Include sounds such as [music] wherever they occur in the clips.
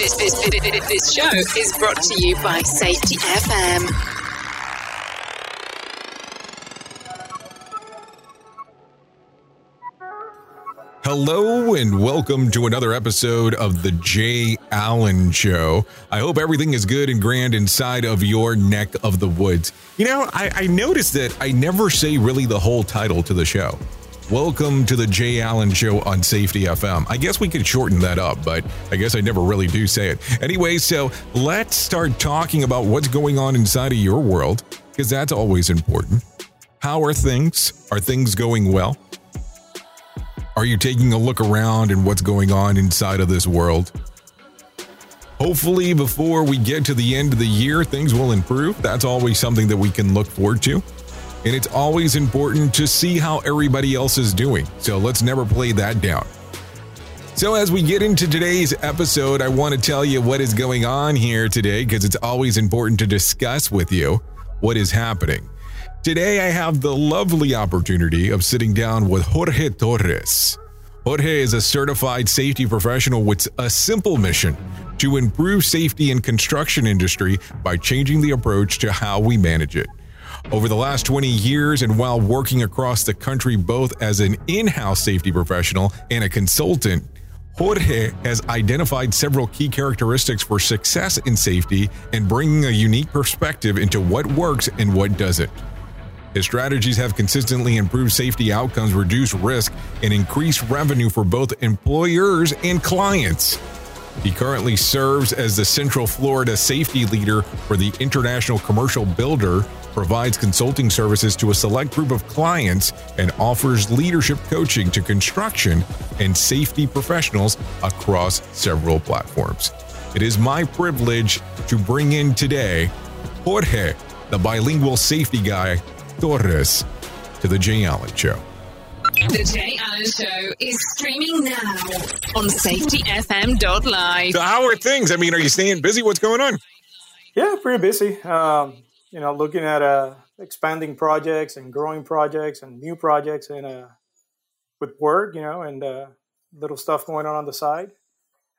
This, this, this, show is brought to you by Safety FM. Hello and welcome to another episode of the Jay Allen Show. I hope everything is good and grand inside of your neck of the woods. You know, I, I noticed that I never say really the whole title to the show. Welcome to the Jay Allen Show on Safety FM. I guess we could shorten that up, but I guess I never really do say it. Anyway, so let's start talking about what's going on inside of your world, because that's always important. How are things? Are things going well? Are you taking a look around and what's going on inside of this world? Hopefully, before we get to the end of the year, things will improve. That's always something that we can look forward to. And it's always important to see how everybody else is doing. So let's never play that down. So, as we get into today's episode, I want to tell you what is going on here today because it's always important to discuss with you what is happening. Today, I have the lovely opportunity of sitting down with Jorge Torres. Jorge is a certified safety professional with a simple mission to improve safety in construction industry by changing the approach to how we manage it. Over the last 20 years, and while working across the country both as an in house safety professional and a consultant, Jorge has identified several key characteristics for success in safety and bringing a unique perspective into what works and what doesn't. His strategies have consistently improved safety outcomes, reduced risk, and increased revenue for both employers and clients. He currently serves as the Central Florida safety leader for the International Commercial Builder, provides consulting services to a select group of clients, and offers leadership coaching to construction and safety professionals across several platforms. It is my privilege to bring in today Jorge, the bilingual safety guy Torres to the Jay Allen Show. The Jay Allen Show is streaming now on safetyfm.live. So, how are things? I mean, are you staying busy? What's going on? Yeah, pretty busy. Um, you know, looking at uh, expanding projects and growing projects and new projects and uh, with work, you know, and uh, little stuff going on on the side.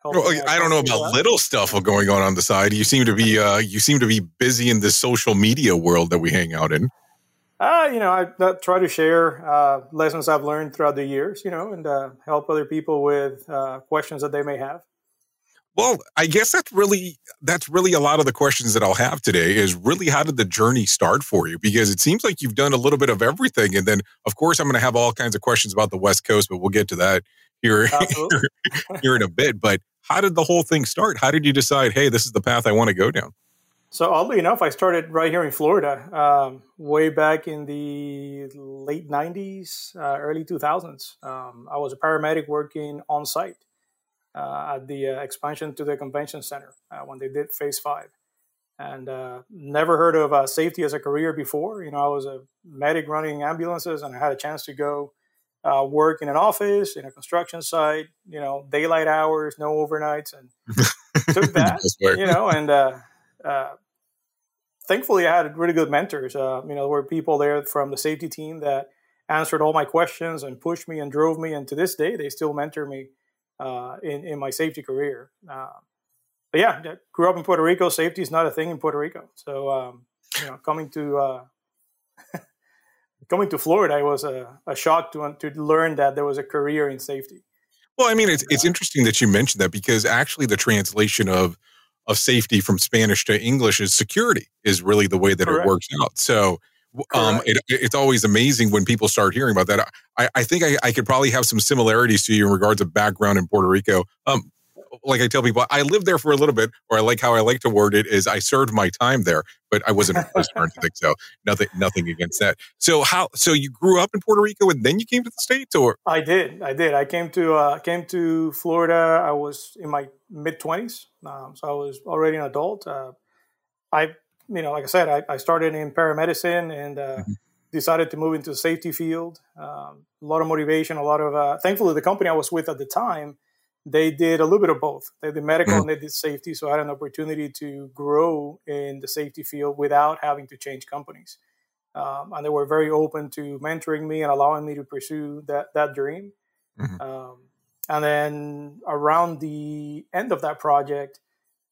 Well, I don't know about little stuff going on on the side. You seem to be uh, you seem to be busy in this social media world that we hang out in. Uh, you know, I, I try to share uh, lessons I've learned throughout the years, you know, and uh, help other people with uh, questions that they may have. Well, I guess that's really that's really a lot of the questions that I'll have today is really how did the journey start for you? Because it seems like you've done a little bit of everything, and then of course I'm going to have all kinds of questions about the West Coast, but we'll get to that [laughs] here here, in a bit. But how did the whole thing start? How did you decide, hey, this is the path I want to go down? So oddly enough, I started right here in Florida, um, way back in the late '90s, uh, early 2000s. Um, I was a paramedic working on site at the uh, expansion to the convention center uh, when they did Phase Five, and uh, never heard of uh, safety as a career before. You know, I was a medic running ambulances, and I had a chance to go work in an office in a construction site. You know, daylight hours, no overnights, and [laughs] took that. you know, and uh, thankfully, I had really good mentors. Uh, you know, there were people there from the safety team that answered all my questions and pushed me and drove me. And to this day, they still mentor me uh, in in my safety career. Uh, but yeah, grew up in Puerto Rico. Safety is not a thing in Puerto Rico. So um, you know, coming to uh, [laughs] coming to Florida, it was a, a shock to to learn that there was a career in safety. Well, I mean, it's it's interesting that you mentioned that because actually the translation of of safety from Spanish to English is security is really the way that Correct. it works out. So um, it, it's always amazing when people start hearing about that. I, I think I, I, could probably have some similarities to you in regards to background in Puerto Rico. Um, like I tell people, I lived there for a little bit, or I like how I like to word it is I served my time there, but I wasn't a prisoner or anything. So nothing, nothing against that. So how? So you grew up in Puerto Rico and then you came to the states, or I did, I did. I came to uh, came to Florida. I was in my mid twenties, um, so I was already an adult. Uh, I, you know, like I said, I, I started in paramedicine and. Uh, mm-hmm decided to move into the safety field. Um, a lot of motivation, a lot of. Uh, thankfully, the company I was with at the time they did a little bit of both. They did medical mm-hmm. and they did safety. So I had an opportunity to grow in the safety field without having to change companies. Um, and they were very open to mentoring me and allowing me to pursue that that dream. Mm-hmm. Um, and then around the end of that project,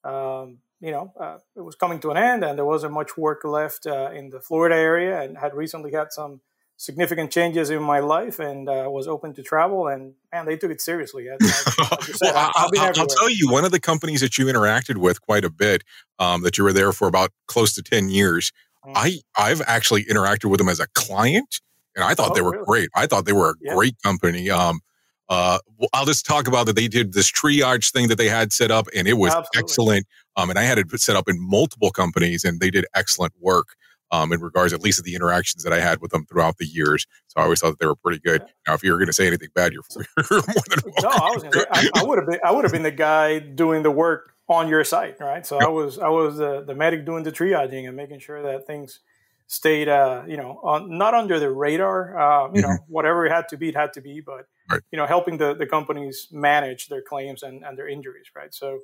um, you know, uh, it was coming to an end, and there wasn't much work left uh, in the Florida area, and had recently had some significant changes in my life, and uh, was open to travel. And man, they took it seriously. As, as [laughs] said, well, I'll, I'll, tell you, one of the companies that you interacted with quite a bit, um, that you were there for about close to ten years. Mm-hmm. I I've actually interacted with them as a client, and I thought oh, they were really? great. I thought they were a yeah. great company. Um, uh, I'll just talk about that. They did this triage thing that they had set up, and it was Absolutely. excellent. Um, and I had it set up in multiple companies, and they did excellent work um, in regards, at least, to the interactions that I had with them throughout the years. So I always thought that they were pretty good. Yeah. Now, if you were going to say anything bad, you're, you're [laughs] more than [laughs] welcome. No, I was. Say, I, I would have been. I would have been the guy doing the work on your site, right? So yep. I was. I was the, the medic doing the triaging and making sure that things stayed, uh, you know, on, not under the radar. Uh, you mm-hmm. know, whatever it had to be, it had to be. But right. you know, helping the, the companies manage their claims and, and their injuries, right? So,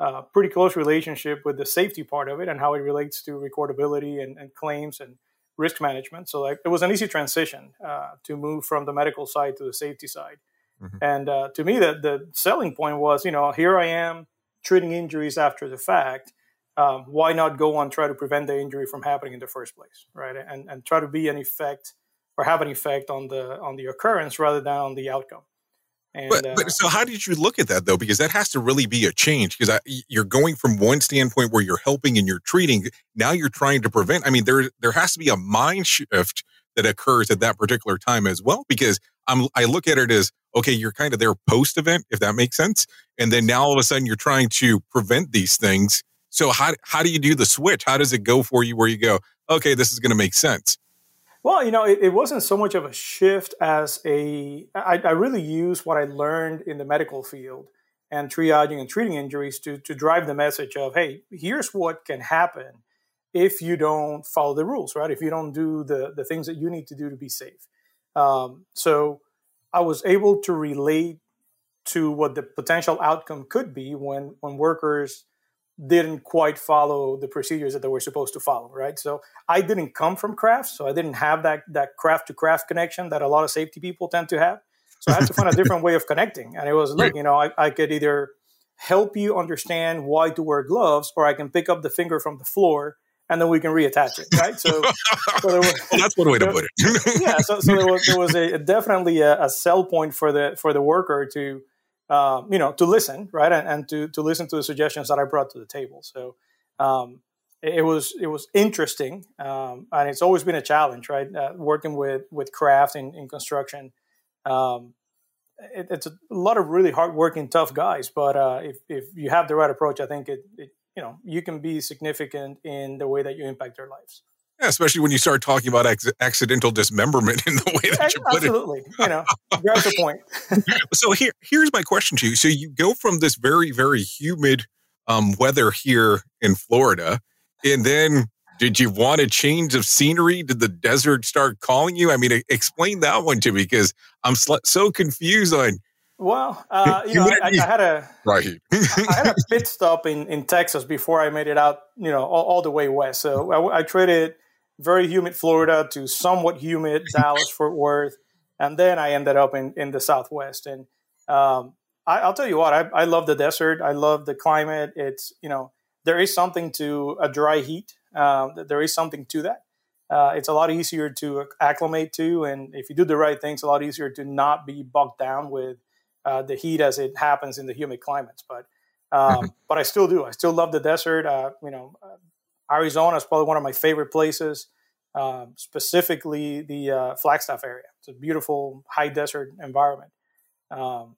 uh, pretty close relationship with the safety part of it and how it relates to recordability and, and claims and risk management. So, like, it was an easy transition uh, to move from the medical side to the safety side. Mm-hmm. And uh, to me, the the selling point was, you know, here I am treating injuries after the fact um, why not go on try to prevent the injury from happening in the first place, right? And and try to be an effect or have an effect on the on the occurrence rather than on the outcome. And, but, uh, but so how did you look at that though? Because that has to really be a change because you're going from one standpoint where you're helping and you're treating. Now you're trying to prevent. I mean, there there has to be a mind shift that occurs at that particular time as well. Because I'm I look at it as okay, you're kind of there post event, if that makes sense, and then now all of a sudden you're trying to prevent these things so how how do you do the switch? How does it go for you where you go, okay, this is going to make sense? Well, you know, it, it, wasn't so much of a shift as a. I, I really used what I learned in the medical field and triaging and treating injuries to to drive the message of, hey, here's what can happen if you don't follow the rules, right? If you don't do the the things that you need to do to be safe. Um, so I was able to relate to what the potential outcome could be when when workers didn't quite follow the procedures that they were supposed to follow, right? So I didn't come from craft, so I didn't have that that craft to craft connection that a lot of safety people tend to have. So I had to find a different way of connecting. And it was, look, you know, I, I could either help you understand why to wear gloves, or I can pick up the finger from the floor and then we can reattach it, right? So, so was, [laughs] well, that's one way to put it. [laughs] yeah, so, so there was, there was a, definitely a, a, sell point for the for the worker to um, you know, to listen, right, and, and, to to listen to the suggestions that I brought to the table. So um, it, it, was it was interesting, um, and it's always been a challenge, right? Uh, working with with craft in, in construction, um, it, it's a lot of really hardworking, tough guys. But uh, if if you have the right approach, I think it, it you know you can be significant in the way that you impact their lives. Yeah, especially when you start talking about accidental dismemberment [laughs] in the way that you put Absolutely. it. Absolutely. You know, that's the point. [laughs] so here, here's my question to you. So you go from this very, very humid um, weather here in Florida, and then did you want a change of scenery? Did the desert start calling you? I mean, explain that one to me because I'm so confused on. Well, uh, you know, I, I, had a right. I had a pit stop in, in Texas before I made it out, you know, all, all the way west. So I, I traded very humid Florida to somewhat humid [laughs] Dallas, Fort Worth, and then I ended up in, in the Southwest. And um, I, will tell you what, I, I, love the desert. I love the climate. It's you know there is something to a dry heat. Um, there is something to that. Uh, it's a lot easier to acclimate to, and if you do the right things, a lot easier to not be bogged down with uh, the heat as it happens in the humid climates. But um, mm-hmm. but I still do. I still love the desert. Uh, you know, Arizona is probably one of my favorite places, um, specifically the uh, Flagstaff area. It's a beautiful high desert environment. Um,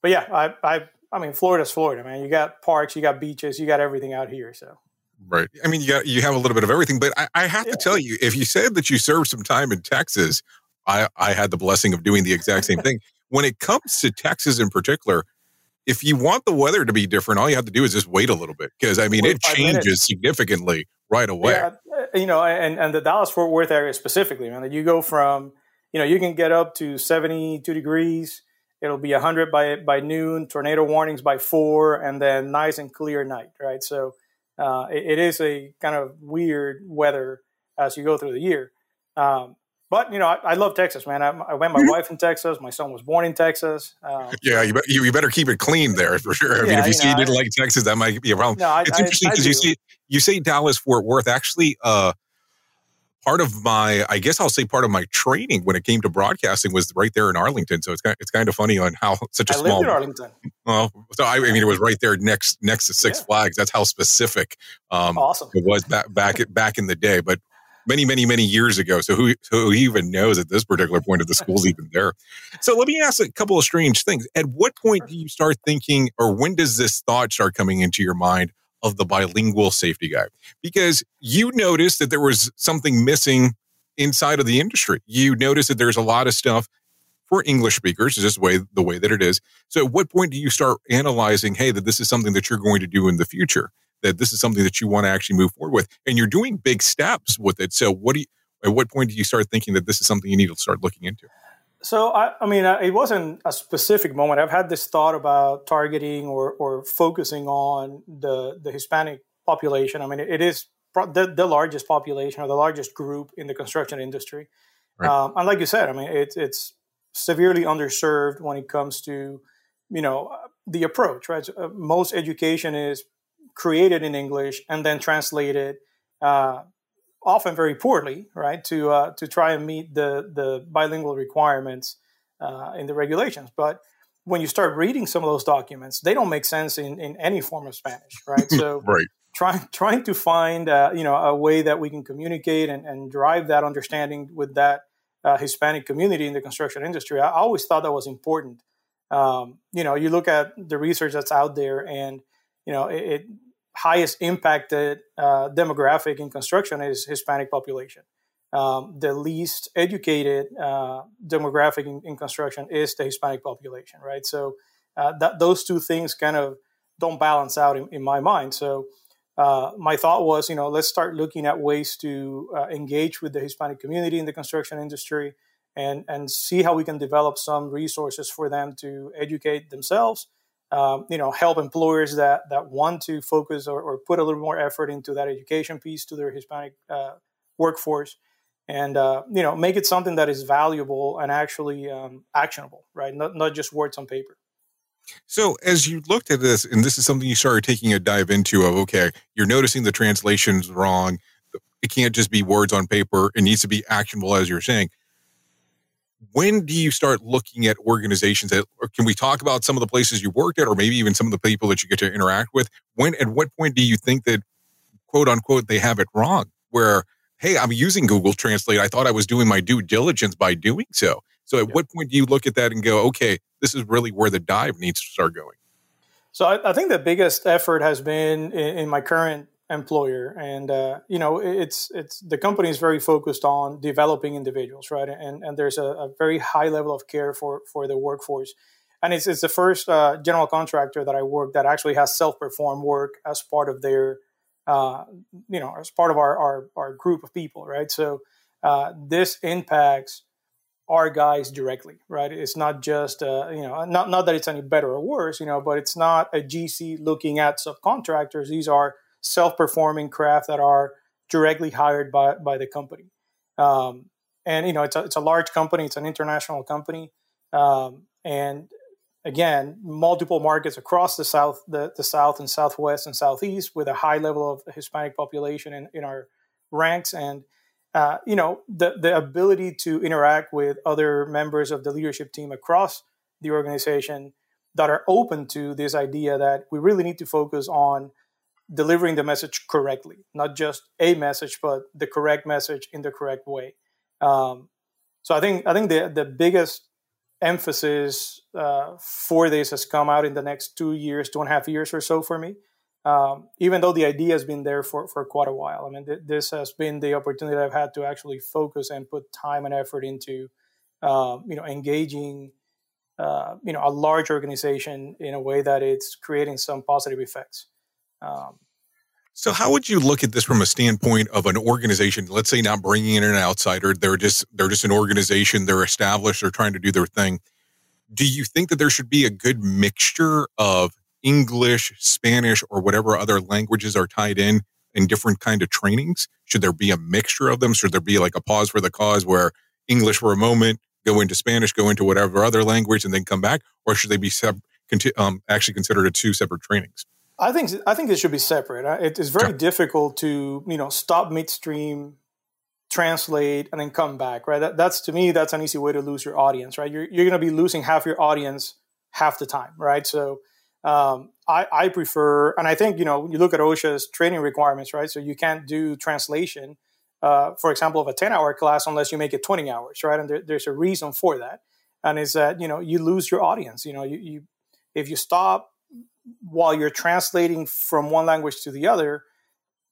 but yeah, I, I, I mean, Florida's Florida, man. You got parks, you got beaches, you got everything out here. So. Right. I mean, you got, you have a little bit of everything, but I, I have yeah. to tell you, if you said that you served some time in Texas, I, I had the blessing of doing the exact same thing. when it comes to Texas in particular, if you want the weather to be different, all you have to do is just wait a little bit because I mean it changes minutes. significantly right away. Yeah, uh, you know, and and the Dallas Fort Worth area specifically, man, you go from you know you can get up to seventy two degrees. It'll be hundred by by noon. Tornado warnings by four, and then nice and clear night. Right, so uh, it, it is a kind of weird weather as you go through the year. Um, but you know, I, I love Texas, man. I, I met my mm-hmm. wife in Texas. My son was born in Texas. Uh, yeah, you, you, you better keep it clean there for sure. I yeah, mean, if you, you see know, you didn't like Texas, that might be a problem. No, it's interesting because you see you say Dallas Fort Worth. Actually, uh, part of my, I guess I'll say part of my training when it came to broadcasting was right there in Arlington. So it's kind of, it's kind of funny on how [laughs] such a I small. Lived in Arlington. Well, so I, I, mean, it was right there next next to Six yeah. Flags. That's how specific um, awesome. it was back back back in the day. But many, many, many years ago. So who, who even knows at this particular point if the school's even there? So let me ask a couple of strange things. At what point do you start thinking, or when does this thought start coming into your mind of the bilingual safety guy? Because you noticed that there was something missing inside of the industry. You noticed that there's a lot of stuff for English speakers, just the way the way that it is. So at what point do you start analyzing, hey, that this is something that you're going to do in the future? That this is something that you want to actually move forward with and you're doing big steps with it. So what do you at what point do you start thinking that this is something you need to start looking into? So I, I mean it wasn't a specific moment. I've had this thought about targeting or, or focusing on the, the hispanic population. I mean it, it is the, the largest population or the largest group in the construction industry. Right. um, and like you said i mean it, it's severely underserved when it comes to you know the approach right? So, uh, most education is created in English and then translated, uh, often very poorly, right, to uh, to try and meet the the bilingual requirements uh, in the regulations. But when you start reading some of those documents, they don't make sense in, in any form of Spanish, right? So [laughs] right. trying trying to find uh, you know a way that we can communicate and, and drive that understanding with that uh, Hispanic community in the construction industry, I always thought that was important. Um, you know, you look at the research that's out there, and you know, it, it highest impacted uh, demographic in construction is Hispanic population. Um, the least educated uh, demographic in, in, construction is the Hispanic population, right? So uh, that those two things kind of don't balance out in, in my mind. So uh, my thought was, you know, let's start looking at ways to uh, engage with the Hispanic community in the construction industry and and see how we can develop some resources for them to educate themselves um, you know, help employers that that want to focus or, or, put a little more effort into that education piece to their Hispanic uh, workforce, and uh, you know, make it something that is valuable and actually um, actionable, right? Not not just words on paper. So, as you looked at this, and this is something you started taking a dive into, of okay, you're noticing the translation's wrong. It can't just be words on paper. It needs to be actionable, as you're saying when do you start looking at organizations that or can we talk about some of the places you worked at or maybe even some of the people that you get to interact with? When at what point do you think that quote unquote they have it wrong? Where hey i'm using google translate. I thought i was doing my due diligence by doing so. So at yeah. what point do you look at that and go okay this is really where the dive needs to start going? So i, I think the biggest effort has been in, in my current employer. And uh, you know it's it's the company is very focused on developing individuals right? And and there's a, a very high level of care for for the workforce. And it's, it's the first uh, general contractor that i work that actually has self-performed work as part of their uh, you know as part of our, our, our group of people right? So uh, this impacts our guys directly right? It's not just uh, you know not, not that it's any better or worse you know but it's not a gc looking at subcontractors. These are self-performing craft that are directly hired by, by the company. Um, and you know, it's a, it's a large company. It's an international company. Um, and again, multiple markets across the south, the, the south and southwest and southeast, with a high level of Hispanic population in, in our ranks, and uh, you know, the the ability to interact with other members of the leadership team across the organization that are open to this idea that we really need to focus on delivering the message correctly, not just a message, but the correct message in the correct way. Um, so I think I think the the biggest emphasis uh, for this has come out in the next two years, two and a half years or so for me. Um, even though the idea has been there for, for quite a while. I mean, th- this has been the opportunity I've had to actually focus and put time and effort into, uh, you know, engaging, uh, you know, a large organization in a way that it's creating some positive effects. Um, so, how would you look at this from a standpoint of an organization? Let's say not bringing in an outsider; they're just they're just an organization. They're established. They're trying to do their thing. Do you think that there should be a good mixture of English, Spanish, or whatever other languages are tied in in different kind of trainings? Should there be a mixture of them? Should there be like a pause for the cause where English for a moment, go into Spanish, go into whatever other language, and then come back, or should they be conti- um, actually considered a two separate trainings? I think I think it should be separate. It is very difficult to you know stop midstream, translate, and then come back. Right. That, that's to me that's an easy way to lose your audience. Right. You're you're going to be losing half your audience half the time. Right. So um, I, I prefer, and I think you know you look at OSHA's training requirements. Right. So you can't do translation, uh, for example, of a ten hour class unless you make it twenty hours. Right. And there, there's a reason for that, and it's that you know you lose your audience. You know you, you if you stop while you're translating from one language to the other,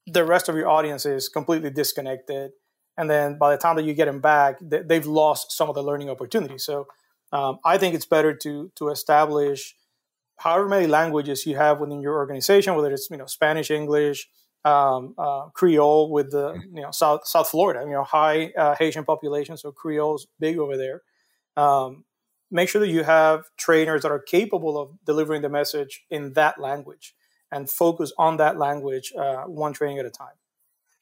the rest of your audience is completely disconnected. And then by the time that you get them back, they've lost some of the learning opportunities. So um, I think it's better to to establish however many languages you have within your organization, whether it's you know Spanish, English, um, uh, Creole with the you know South South Florida, you know high uh, Haitian population, so Creole's big over there. Um, make sure that you have trainers that are capable of delivering the message in that language and focus on that language uh, one training at a time.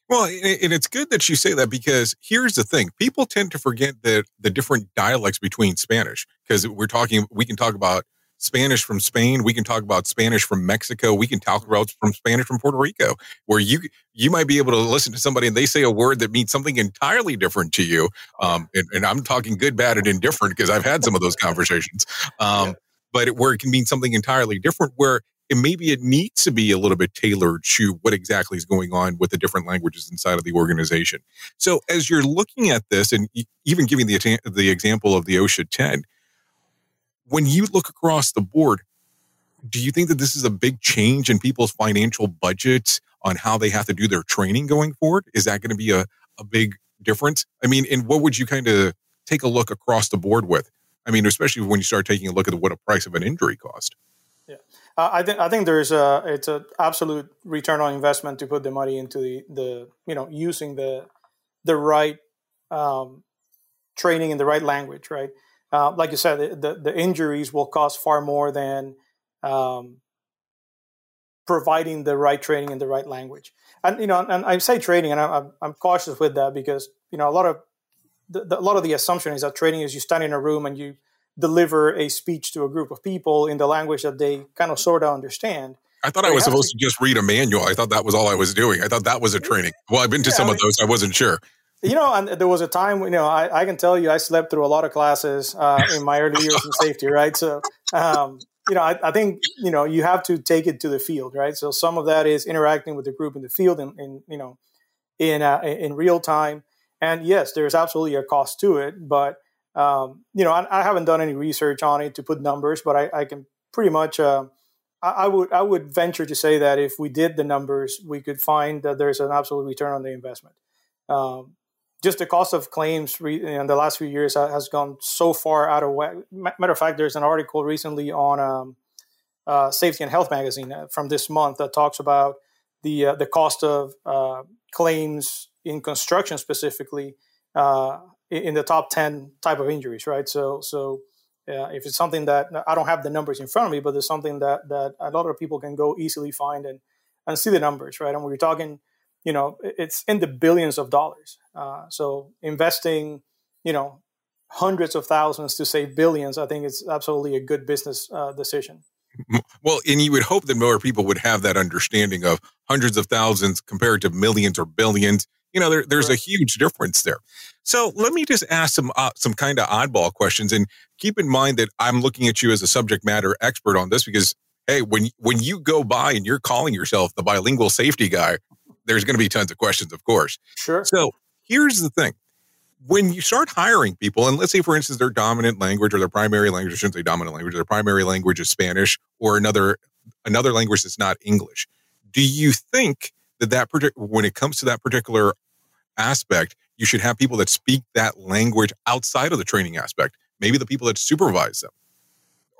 Well, and it's good that you say that because here's the thing: people tend to forget that the different dialects between Spanish. Because we're talking, we can talk about Spanish from Spain. We can talk about Spanish from Mexico. We can talk about from Spanish from Puerto Rico, where you you might be able to listen to somebody and they say a word that means something entirely different to you. Um, and, and, I'm talking good, bad, and indifferent because I've had some of those conversations. Um, yeah. But it, where it can mean something entirely different, where it maybe it needs to be a little bit tailored to what exactly is going on with the different languages inside of the organization. So as you're looking at this, and even giving the the example of the OSHA 10 when you look across the board, do you think that this is a big change in people's financial budgets on how they have to do their training going forward? Is that going to be a, a big difference? I mean, and what would you kind of take a look across the board with? I mean, especially when you start taking a look at what a price of an injury cost. Yeah, uh, I think I think there's a it's an absolute return on investment to put the money into the the you know using the the right um, training in the right language, right? Uh, like you said, the, the injuries will cost far more than um, providing the right training in the right language. And you know, and I say training, and I'm, I'm cautious with that because you know a lot of the, the, a lot of the assumption is that training is you stand in a room and you deliver a speech to a group of people in the language that they kind of sort of understand. I thought I was supposed to, to, just read a manual. I thought that was all I was doing. I thought that was a training. Well, I've been to yeah, some I mean, of those. I wasn't sure. You know, and there was a time, you know, I, I can tell you, I slept through a lot of classes uh, in my early years in safety, right? So, um, you know, I, I, think you know you have to take it to the field, right? So some of that is interacting with the group in the field, and, and you know, in uh, in real time. And yes, there's absolutely a cost to it, but um, you know, I, I, haven't done any research on it to put numbers, but I, I can pretty much. Uh, I would I would venture to say that if we did the numbers, we could find that there's an absolute return on the investment. Um, just the cost of claims in the last few years has gone so far out of whack. Matter of fact, there's an article recently on um, uh, Safety and Health magazine uh, from this month that talks about the uh, the cost of uh, claims in construction specifically uh, in the top ten type of injuries. Right. So so. if it's something that I don't have the numbers in front of me, but there's something that that a lot of people can go easily find and and see the numbers, right? And we're talking you know it's in the billions of dollars. Uh, so investing you know hundreds of thousands to save billions i think it's absolutely a good business uh, decision. Well and you would hope that more people would have that understanding of hundreds of thousands compared to millions or billions. You know there, there's right. a huge difference there. So let me just ask some uh, some kind of oddball questions and keep in mind that i'm looking at you as a subject matter expert on this because hey when when you go by and you're calling yourself the bilingual safety guy there's going to be tons of questions, of course. Sure. So here's the thing. When you start hiring people, and let's say, for instance, their dominant language or their primary language, I shouldn't say dominant language, their primary language is Spanish or another another language that's not English. Do you think that that when it comes to that particular aspect, you should have people that speak that language outside of the training aspect? Maybe the people that supervise them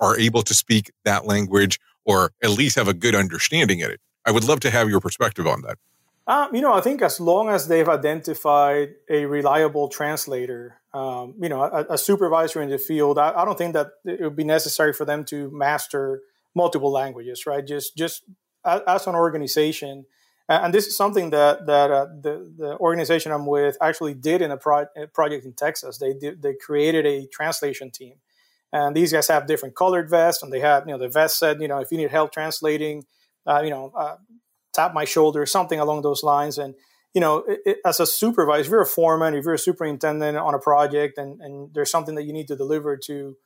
are able to speak that language or at least have a good understanding in it. I would love to have your perspective on that. Um, you know, I think as long as they've identified a reliable translator, um, you know, a, a, supervisor in the field, I, I, don't think that it would be necessary for them to master multiple languages, right? Just, just as, as an organization, And this is something that that uh, the the organization I'm with actually did in a, pro- a project in Texas. They did, they created a translation team, and these guys have different colored vests, and they had you know the vest said you know if you need help translating, uh, you know uh, tap my shoulder, something along those lines, and you know, it, it, as a supervisor, if you're a foreman, if you're a superintendent on a project, and, and there's something that you need to deliver to,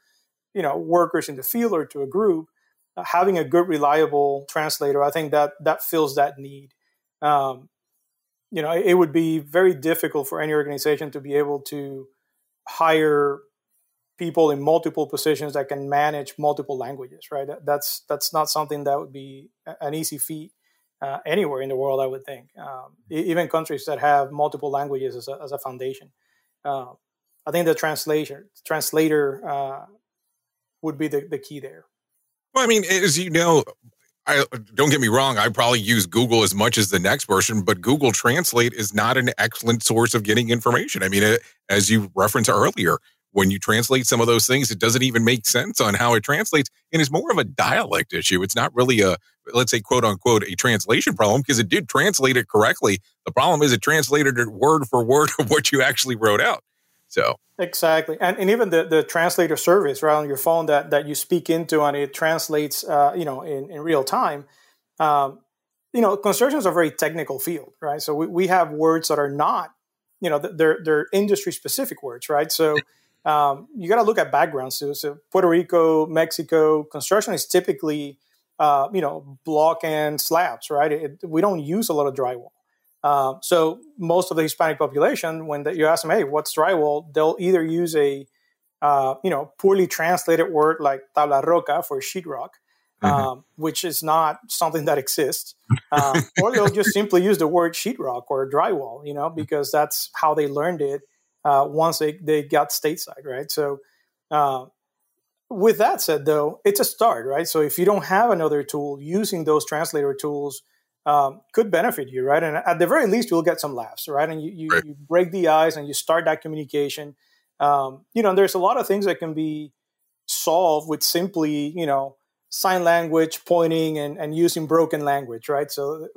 you know, workers in the field or to a group, uh, having a good, reliable translator, I think that that fills that need. Um, you know, it, it would be very difficult for any organization to be able to hire people in multiple positions that can manage multiple languages. Right? That's that's not something that would be an easy feat uh, anywhere in the world, I would think. Um, even countries that have multiple languages as a, as a foundation. Uh, I think the translator translator uh, would be the, the key there. Well, I mean, as you know, I don't get me wrong, I probably use Google as much as the next person, but Google Translate is not an excellent source of getting information. I mean, it, as you referenced earlier, when you translate some of those things, it doesn't even make sense on how it translates. And it's more of a dialect issue. It's not really a, let's say, quote unquote, a translation problem because it did translate it correctly. The problem is it translated it word for word of what you actually wrote out. So exactly, and, and even the, the translator service right on your phone that that you speak into and it translates, uh, you know, in, in real time. Um, you know, construction is a very technical field, right? So we, we have words that are not, you know, they're they're industry specific words, right? So um, you got to look at backgrounds. So Puerto Rico, Mexico, construction is typically, uh, you know, block and slabs, right? It, we don't use a lot of drywall. Uh, so most of the Hispanic population, when the, you ask them, "Hey, what's drywall?" they'll either use a, uh, you know, poorly translated word like tabla roca for sheetrock, mm-hmm. um, which is not something that exists, um, or they'll just simply use the word sheetrock or drywall, you know, because that's how they learned it uh, once they, they got stateside, right? So, uh, with that said, though, it's a start, right? So, if you don't have another tool, using those translator tools um, could benefit you, right? And at the very least, you'll get some laughs, right? And you, you, right. you break the ice and you start that communication. Um, you know, there's a lot of things that can be solved with simply, you know, sign language, pointing, and, and using broken language, right? So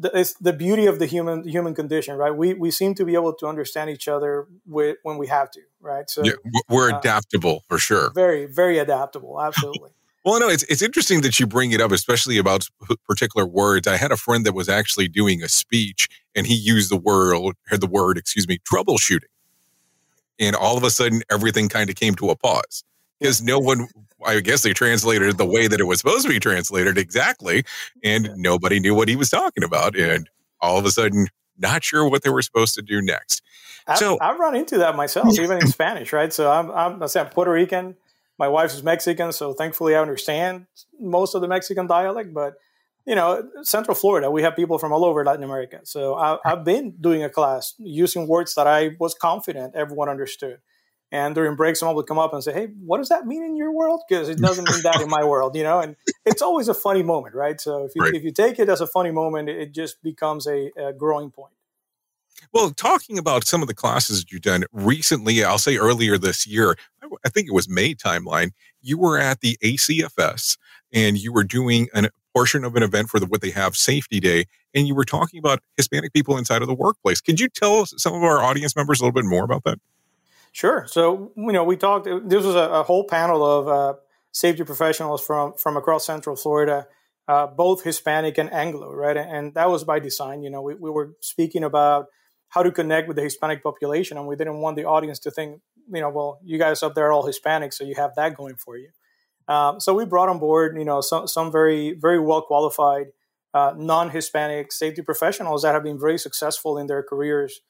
the, it's the beauty of the human human condition, right? We we seem to be able to understand each other with, when we have to, right? So yeah, we're uh, adaptable for sure. Very very adaptable, absolutely. [laughs] well, no, it's it's interesting that you bring it up, especially about particular words. I had a friend that was actually doing a speech, and he used the word the word, excuse me, troubleshooting, and all of a sudden everything kind of came to a pause because no one I guess they translated it the way that it was supposed to be translated exactly, and nobody knew what he was talking about, and all of a sudden, not sure what they were supposed to do next. I've, so I've run into that myself, even in [laughs] Spanish, right? So I'm I'm, I'm Puerto Rican. My wife is Mexican, so thankfully I understand most of the Mexican dialect. But you know, Central Florida, we have people from all over Latin America. So I, I've been doing a class using words that I was confident everyone understood. And during breaks, someone would come up and say, "Hey, what does that mean in your world?" Because it doesn't mean that in my world, you know. And it's always a funny moment, right? So if you right. if you take it as a funny moment, it just becomes a, a growing point. Well, talking about some of the classes you've done recently, I'll say earlier this year, I think it was May timeline, you were at the ACFS and you were doing a portion of an event for the, what they have Safety Day, and you were talking about Hispanic people inside of the workplace. Could you tell some of our audience members a little bit more about that? Sure. So you know, we talked. This was a, a whole panel of uh, safety professionals from from across Central Florida, uh, both Hispanic and Anglo, right? And that was by design. You know, we, we were speaking about how to connect with the Hispanic population, and we didn't want the audience to think, you know, well, you guys up there are all Hispanic, so you have that going for you. Um, so we brought on board, you know, some some very very well qualified uh, non-Hispanic safety professionals that have been very successful in their careers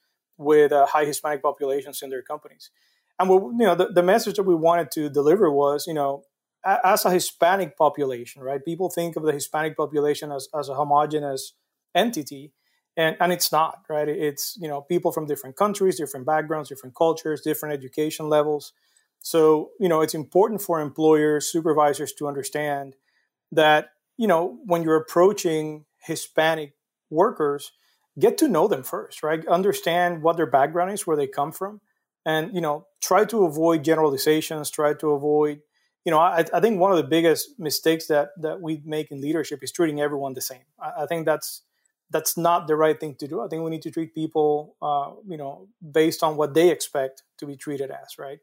with uh, high Hispanic populations in their companies. And what, you know, the, the message that we wanted to deliver was, you know, as a Hispanic population, right? People think of the Hispanic population as, as a homogenous entity, and, and it's not, right? It's, you know, people from different countries, different backgrounds, different cultures, different education levels. So, you know, it's important for employers, supervisors to understand that, you know, when you're approaching Hispanic workers, get to know them first, right? Understand what their background is, where they come from, and you know, try to avoid generalizations. Try to avoid, you know, I, I think one of the biggest mistakes that that we make in leadership is treating everyone the same. I, I think that's that's not the right thing to do. I think we need to treat people, uh, you know, based on what they expect to be treated as, right?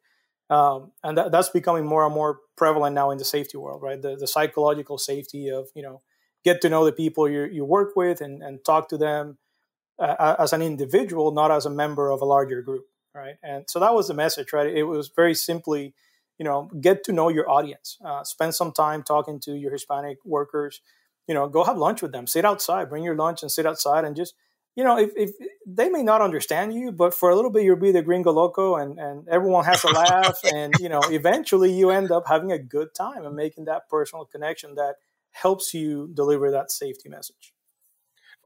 Um, and that, that's becoming more and more prevalent now in the safety world, right? The, the psychological safety of, you know, get to know the people you, you work with and, and talk to them uh, as an individual, not as a member of a larger group, right? And so that was the message, right? It was very simply, you know, get to know your audience, uh, spend some time talking to your Hispanic workers, you know, go have lunch with them, sit outside, bring your lunch and sit outside and just, you know, if, if they may not understand you, but for a little bit you'll be the gringo loco and, and everyone has a laugh [laughs] and, you know, eventually you end up having a good time and making that personal connection that helps you deliver that safety message.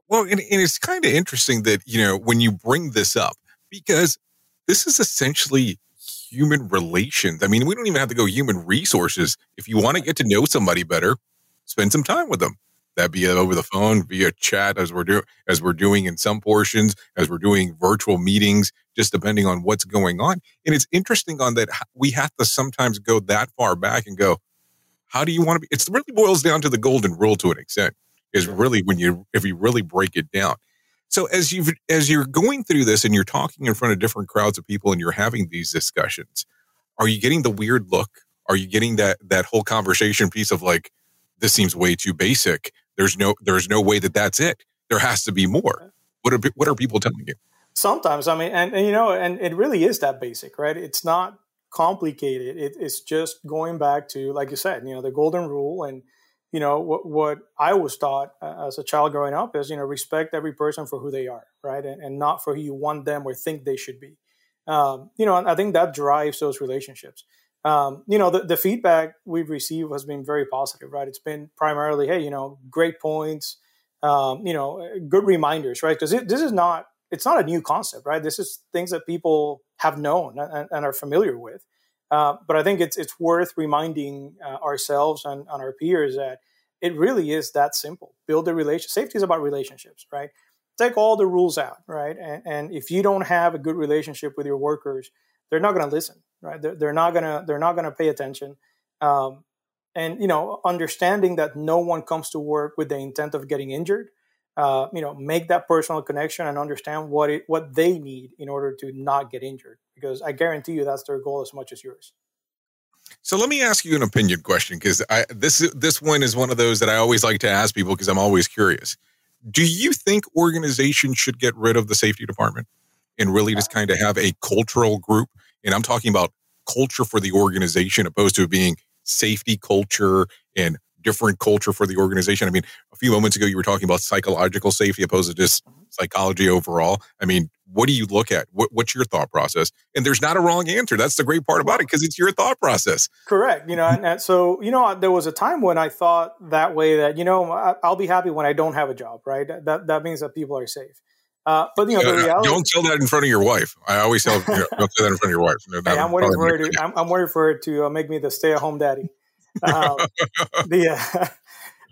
Well, and, and it's kind of interesting that, you know, when you bring this up, because this is essentially human relations. I mean, we don't even have to go human resources. If you want to get to know somebody better, spend some time with them. That be over the phone, via chat, as we're doing, as we're doing in some portions, as we're doing virtual meetings, just depending on what's going on. And it's interesting on that we have to sometimes go that far back and go, how do you want to be? It really boils down to the golden rule to an extent. Is really when you if you really break it down. So as you as you're going through this and you're talking in front of different crowds of people and you're having these discussions, are you getting the weird look? Are you getting that that whole conversation piece of like, this seems way too basic. There's no there's no way that that's it. There has to be more. What are what are people telling you? Sometimes, I mean, and, and you know, and it really is that basic, right? It's not complicated. It, it's just going back to, like you said, you know, the golden rule and you know what, what i was taught uh, as a child growing up is you know respect every person for who they are right? And, and not for who you want them or think they should be. Um, you know i think that drives those relationships. Um, you know the, the feedback we've received has been very positive right? It's been primarily hey you know great points um, you know good reminders right? Because this is not it's not a new concept right? This is things that people have known and, and are familiar with uh, but I think it's it's worth reminding uh, ourselves and, and, our peers that it really is that simple. Build a relation. Safety is about relationships, right? Take all the rules out, right? And, and if you don't have a good relationship with your workers, they're not going to listen, right? They're, they're, not gonna they're not gonna pay attention. Um, and you know, understanding that no one comes to work with the intent of getting injured. Uh, you know, make that personal connection and understand what it what they need in order to not get injured because I guarantee you that's their goal as much as yours. So let me ask you an opinion question because I this this one is one of those that I always like to ask people because I'm always curious. Do you think organizations should get rid of the safety department and really just kind of have a cultural group? And I'm talking about culture for the organization opposed to being safety culture and different culture for the organization. I mean, a few moments ago you were talking about psychological safety opposed to just mm-hmm. psychology overall. I mean, what do you look at? What, what's your thought process? And there's not a wrong answer. That's the great part about it because it's your thought process. Correct. You know, and, and, so you know, there was a time when I thought that way. That you know, I'll be happy when I don't have a job. Right. That that means that people are safe. Uh, but you know, the reality. Don't tell that in front of your wife. I always tell you know, don't say that in front of your wife. No, hey, I'm waiting for her to. I'm, I'm, waiting for her to uh, make me the stay-at-home daddy. Um, [laughs] the uh, [laughs]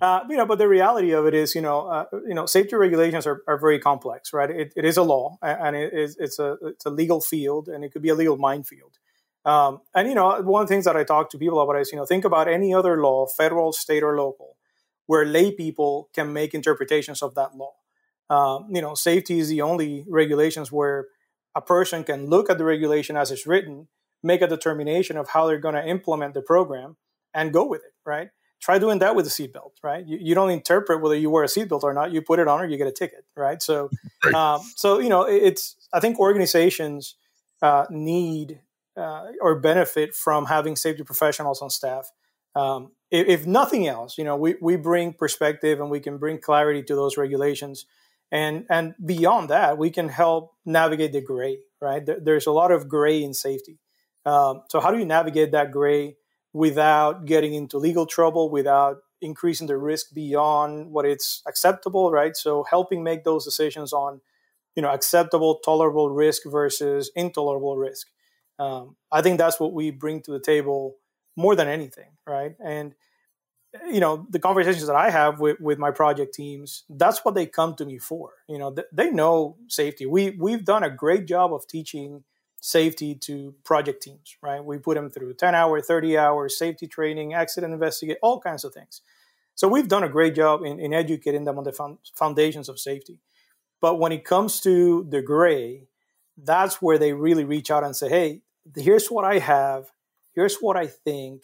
Uh, you know, but the reality of it is, you know, uh, you know, safety regulations are, are very complex, right? It, it is a law, and it is it's a it's a legal field, and it could be a legal minefield. Um, and you know, one of the things that I talk to people about is, you know, think about any other law, federal, state, or local, where lay people can make interpretations of that law. Um, you know, safety is the only regulations where a person can look at the regulation as it's written, make a determination of how they're going to implement the program, and go with it, right? try doing that with a seatbelt, right? You, you don't interpret whether you wear a seatbelt or not. You put it on or you get a ticket, right? So, [laughs] right. Um, so you know, it's I think organizations uh, need uh, or benefit from having safety professionals on staff. Um, if, if, nothing else, you know, we, we bring perspective and we can bring clarity to those regulations. And, and beyond that, we can help navigate the gray, right? There, there's a lot of gray in safety. Um, so how do you navigate that gray without getting into legal trouble, without increasing the risk beyond what it's acceptable, right? So helping make those decisions on, you know, acceptable, tolerable risk versus intolerable risk. Um, I think that's what we bring to the table more than anything, right? And you know, the conversations that I have with, with my project teams, that's what they come to me for. You know, th- they know safety. We we've done a great job of teaching safety to project teams, right? We put them through 10 hour, 30 hour safety training, accident investigate, all kinds of things. So we've done a great job in, in educating them on the foundations of safety. But when it comes to the gray, that's where they really reach out and say, hey, here's what I have, here's what I think,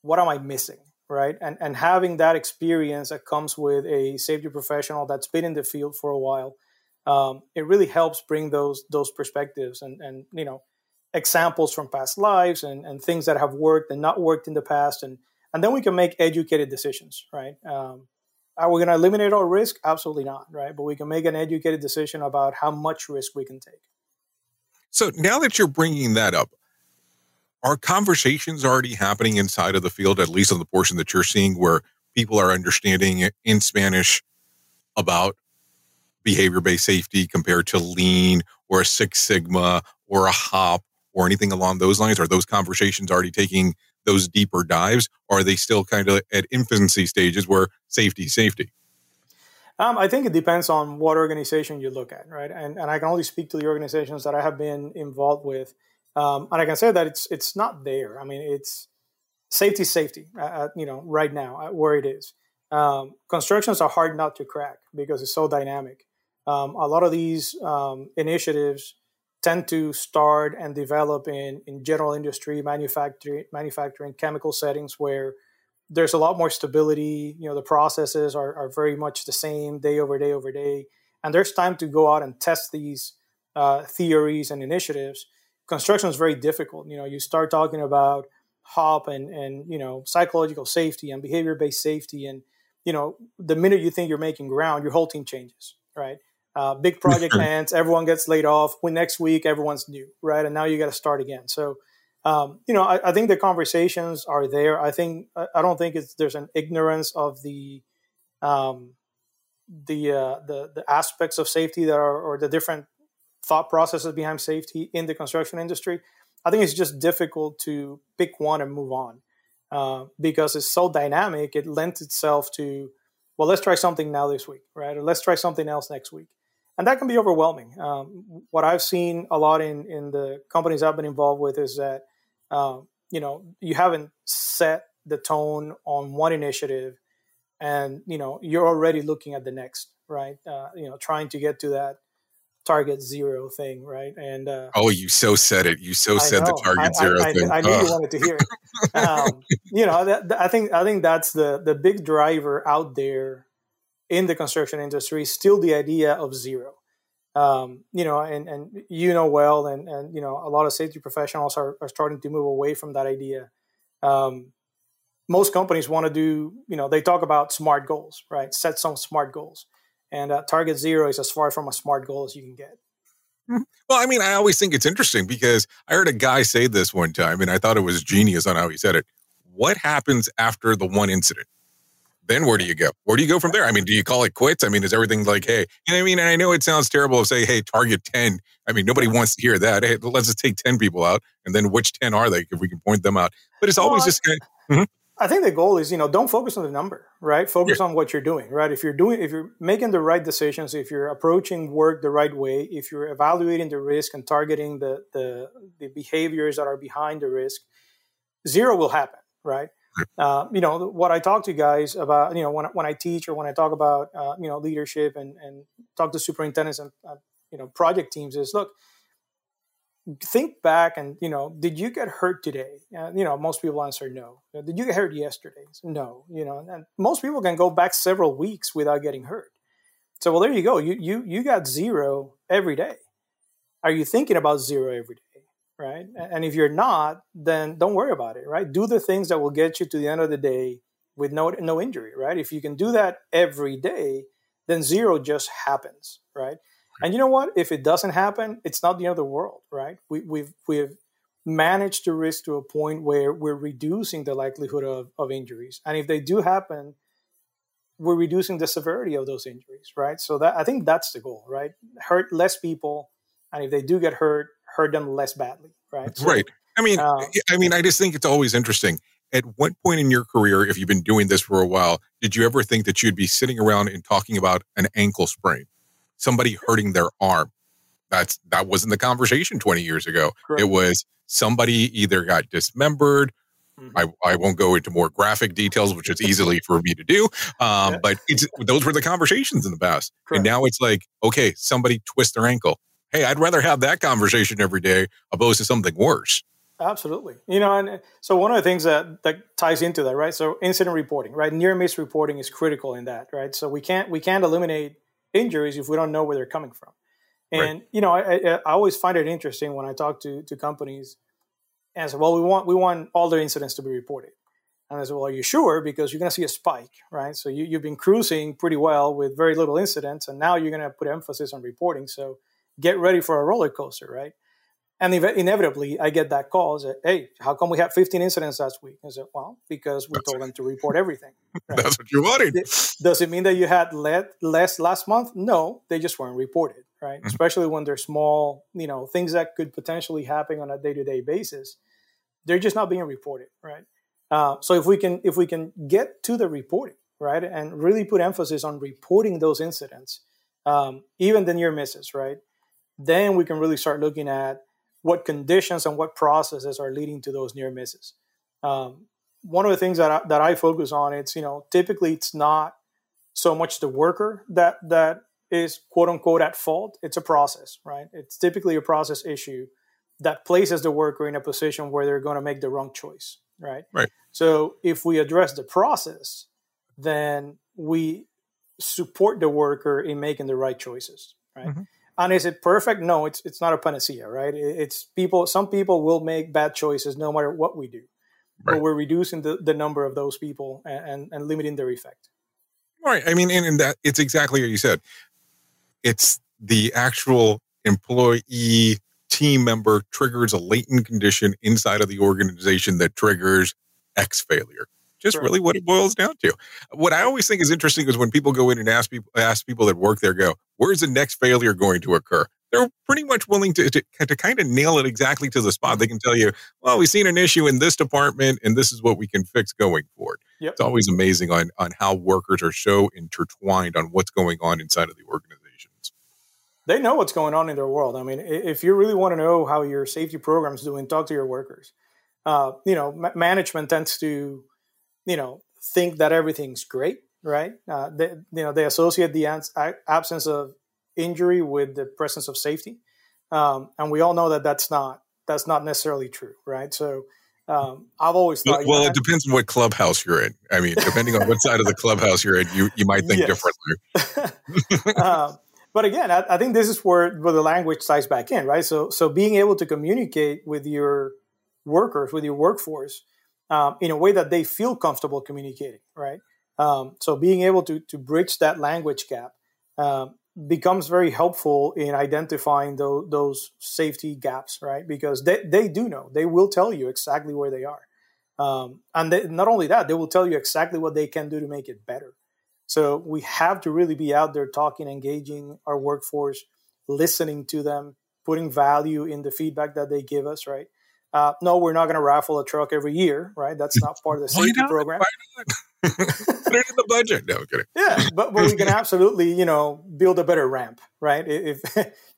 what am I missing? Right. And and having that experience that comes with a safety professional that's been in the field for a while, um, it really helps bring those those perspectives and and you know examples from past lives and, and things that have worked and not worked in the past. And and then we can make educated decisions right? Um, are we going to eliminate all risk? Absolutely not right? But we can make an educated decision about how much risk we can take. So now that you're bringing that up are conversations already happening inside of the field at least on the portion that you're seeing where people are understanding in spanish about behavior based safety compared to lean or a six sigma or a hop or anything along those lines? Are those conversations already taking those deeper dives? Or are they still kind of at infancy stages where safety, safety? Um, I think it depends on what organization you look at, right? And, and I can only speak to the organizations that I have been involved with. Um, and I can say that it's it's not there. I mean, it's safety, safety. Uh, you know, right now where it is. Um, constructions are hard not to crack because it's so dynamic. Um, a lot of these um, initiatives tend to start and develop in, in general industry, manufacturing, manufacturing, chemical settings where there's a lot more stability. You know, the processes are, are very much the same day over day over day. And there's time to go out and test these uh, theories and initiatives. Construction is very difficult. You know, you start talking about HOP and, and you know, psychological safety and behavior based safety. And, you know, the minute you think you're making ground, your whole team changes, right? Uh, big project plans, everyone gets laid off. When next week, everyone's new, right? And now you got to start again. So, um, you know, I, I, think the conversations are there. I think I don't think it's there's an ignorance of the um, the, uh, the the aspects of safety that are or the different thought processes behind safety in the construction industry. I think it's just difficult to pick one and move on uh, because it's so dynamic. It lends itself to well, let's try something now this week, right? Or let's try something else next week and that can be overwhelming. Um, what I've seen a lot in in the companies I've been involved with is that um, you know you haven't set the tone on one initiative, and you know you're already looking at the next, right? Uh, you know, trying to get to that target zero thing, right? And uh, oh, you so said it. You so I said know. the target I, zero I, thing. I, knew you wanted to hear it. Um, you know, that, I think I think that's the the big driver out there in the construction industry is still the idea of zero. Um, you know, and, and you know well, and, and you know, a lot of safety professionals are, are starting to move away from that idea. Um, most companies want to do, you know, they talk about smart goals, right? Set some smart goals, and uh, target zero is as far from a smart goal as you can get. Hmm. Well, I mean, I always think it's interesting because I heard a guy say this one time, and I thought it was genius on how he said it. What happens after the one incident? Then where do you go? Where do you go from there? I mean, do you call it quits? I mean, is everything like, hey, you know I mean? And I know it sounds terrible to say, hey, target 10. I mean, nobody wants to hear that. Hey, let's just take 10 people out. And then which 10 are they if we can point them out? But it's always well, just kind of, mm-hmm. I think the goal is, you know, don't focus on the number, right? Focus yeah. on what you're doing, right? If you're doing, if you're making the right decisions, if you're approaching work the right way, if you're evaluating the risk and targeting the the, the behaviors that are behind the risk, zero will happen, right? Uh, you know what I talk to you guys about. You know when when I teach or when I talk about uh, you know leadership and and talk to superintendents and uh, you know project teams is look think back and you know did you get hurt today? Uh, you know most people answer no. Did you get hurt yesterday? No you know and most people can go back several weeks without getting hurt. So well there you go. You you you got zero every day. Are you thinking about zero every day right? And if you're not, then don't worry about it, right? Do the things that will get you to the end of the day with no no injury, right? If you can do that every day, then zero just happens, right? And you know what? If it doesn't happen, it's not the end of the world, right? We, we've we've managed the risk to a point where we're reducing the likelihood of, of injuries, and if they do happen, we're reducing the severity of those injuries, right? So that I think that's the goal, right? Hurt less people, and if they do get hurt, hurt them less badly, right? So, right. I mean, uh, I mean, I just think it's always interesting. At what point in your career, if you've been doing this for a while, did you ever think that you'd be sitting around and talking about an ankle sprain, somebody hurting their arm? That's that wasn't the conversation 20 years ago. Correct. It was somebody either got dismembered Mm-hmm. I, I won't go into more graphic details, which is easily for me to do. Um, yeah. But it's those were the conversations in the past, Correct. and now it's like, okay, somebody twist their ankle. Hey, I'd rather have that conversation every day opposed to something worse. Absolutely. You know, and uh, so one of the things that that ties into that, right? So incident reporting, right? Near miss reporting is critical in that, right? So we can't we can't eliminate injuries if we don't know where they're coming from. And right. you know, I, I, I, always find it interesting when I talk to to companies and say, "Well, we want we want all their incidents to be reported." And I said, "Well, are you sure? Because you're going to see a spike, right? So you, you've been cruising pretty well with very little incidents, and now you're going to put emphasis on reporting. So get ready for a roller coaster, right?" And inevitably, I get that call. Say, hey, how come we had 15 incidents last week? I said, well, because we That's told them to report everything. Right? [laughs] That's what you wanted. Does it mean that you had less last month? No, they just weren't reported, right? Mm-hmm. Especially when they're small, you know, things that could potentially happen on a day to day basis. They're just not being reported, right? Uh, so if we can if we can get to the reporting, right, and really put emphasis on reporting those incidents, um, even the near misses, right, then we can really start looking at what conditions and what processes are leading to those near misses. Um, one of the things that I, that I focus on, it's you know typically it's not so much the worker that that is quote unquote at fault. It's a process, right? It's typically a process issue that places the worker in a position where they're going to make the wrong choice, right? Right. So if we address the process, then we support the worker in making the right choices, right? Mm-hmm. And is it perfect? No, it's it's not a panacea, right? It's people. Some people will make bad choices no matter what we do, right. but we're reducing the, the number of those people and, and, and limiting their effect. Right. I mean, and, and that it's exactly what you said. It's the actual employee team member triggers a latent condition inside of the organization that triggers X failure just really what it boils down to. What I always think is interesting is when people go in and ask people ask people that work there, go, where's the next failure going to occur? They're pretty much willing to, to, to kind of nail it exactly to the spot. They can tell you, well, we've seen an issue in this department and this is what we can fix going forward. Yep. It's always amazing on, on how workers are so intertwined on what's going on inside of the organizations. They know what's going on in their world. I mean, if you really want to know how your safety program is doing, talk to your workers. Uh, you know, ma- management tends to you know think that everything's great right uh, they, you know they associate the ans- absence of injury with the presence of safety um, and we all know that that's not that's not necessarily true right so um, I've always thought. Well, it depends on what clubhouse you're in. I mean, depending on what side of the clubhouse you're in, you you might think differently. [laughs] um, but again, I, I, think this is where where the language ties back in, right? So so being able to communicate with your workers, with your workforce, um, in a way that they feel comfortable communicating, right? Um, so being able to to bridge that language gap um, becomes very helpful in identifying those, those safety gaps, right? Because they, they do know, they will tell you exactly where they are. Um, and they, not only that, they will tell you exactly what they can do to make it better. So we have to really be out there talking, engaging our workforce, listening to them, putting value in the feedback that they give us, right? Uh, no, we're not going to raffle a truck every year, right? That's not part of the [laughs] safety not? program. [laughs] Put it in the budget. No, kidding. [laughs] Yeah, but, but we can absolutely, you know, build a better ramp, right? If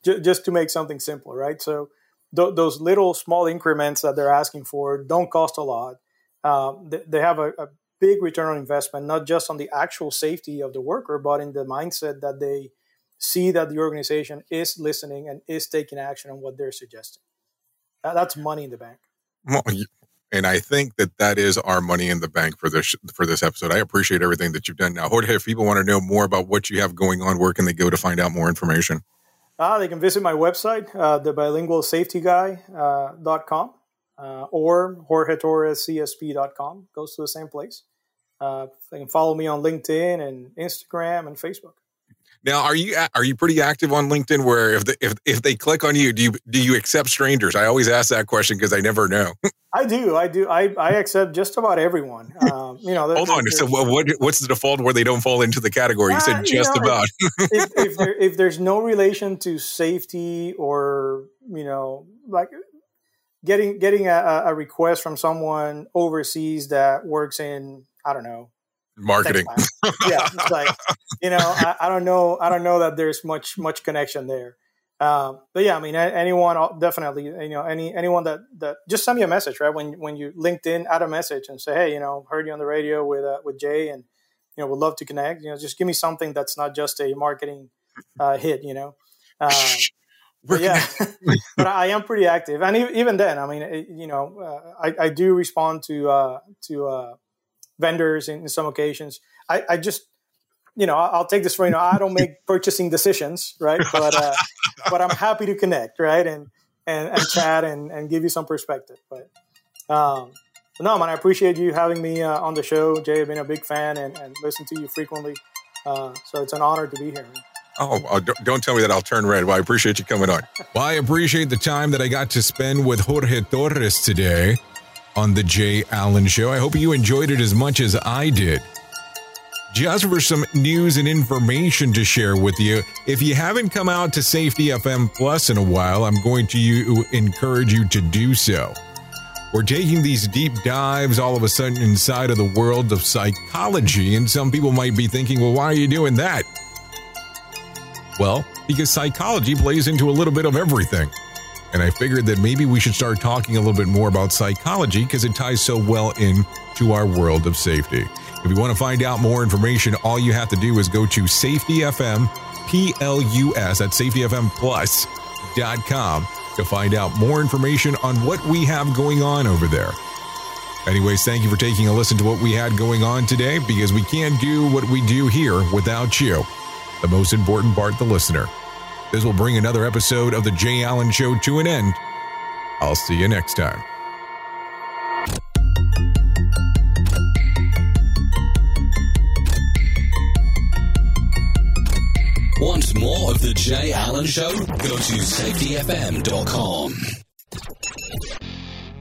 just to make something simpler, right? So th- those little small increments that they're asking for don't cost a lot. Um, they, they, have a, a big return on investment, not just on the actual safety of the worker, but in the mindset that they see that the organization is listening and is taking action on what they're suggesting. That's money in the bank. And I think that that is our money in the bank for this for this episode. I appreciate everything that you've done. Now, Jorge, if people want to know more about what you have going on, where can they go to find out more information? Uh, they can visit my website, uh, thebilingualsafetyguy.com, uh, uh, or jorgetorrescsp.com. Goes to the same place. Uh, they can follow me on LinkedIn and Instagram and Facebook. Now, are you are you pretty active on LinkedIn? Where if the, if if they click on you, do you do you accept strangers? I always ask that question because I never know. [laughs] I do, I do, I, I accept just about everyone. Um, you know, hold on. So, what what's the default where they don't fall into the category? You said just you know, about. [laughs] if, if, there, if there's no relation to safety or you know, like getting getting a, a request from someone overseas that works in I don't know marketing. [laughs] yeah, it's like you know, I, I, don't know, I don't know that there's much much connection there. Um, but yeah, I mean, anyone uh, definitely, you know, any anyone that that just send me a message, right? When when you LinkedIn, add a message and say, hey, you know, heard you on the radio with uh, with Jay, and you know, would love to connect. You know, just give me something that's not just a marketing uh, hit, you know. Um, but yeah, [laughs] but I am pretty active, and even then, I mean, you know, uh, I, I do respond to uh, to uh, vendors in, in, some occasions. I, I just you know, I'll take this for you know, I don't make [laughs] purchasing decisions, right? But uh, but I'm happy to connect, right? And and, and chat and, and give you some perspective. But um, no, man, I appreciate you having me uh, on the show, Jay. I've been a big fan and, and listen to you frequently. Uh, so it's an honor to be here. Man. Oh, uh, don't tell me that I'll turn red. Well, I appreciate you coming on. Well, I appreciate the time that I got to spend with Jorge Torres today on the Jay Allen Show. I hope you enjoyed it as much as I did just for some news and information to share with you. If you haven't come out to Safety FM Plus in a while, I'm going to encourage you to do so. We're taking these deep dives all of a sudden inside of the world of psychology, and some people might be thinking, well, why are you doing that? Well, because psychology plays into a little bit of everything. And I figured that maybe we should start talking a little bit more about psychology because it ties so well in to our world of safety. If you want to find out more information, all you have to do is go to Safety FM PLUS at safetyfmplus.com to find out more information on what we have going on over there. Anyways, thank you for taking a listen to what we had going on today because we can't do what we do here without you. The most important part, the listener. This will bring another episode of The Jay Allen Show to an end. I'll see you next time. Want more of The Jay Allen Show? Go to safetyfm.com.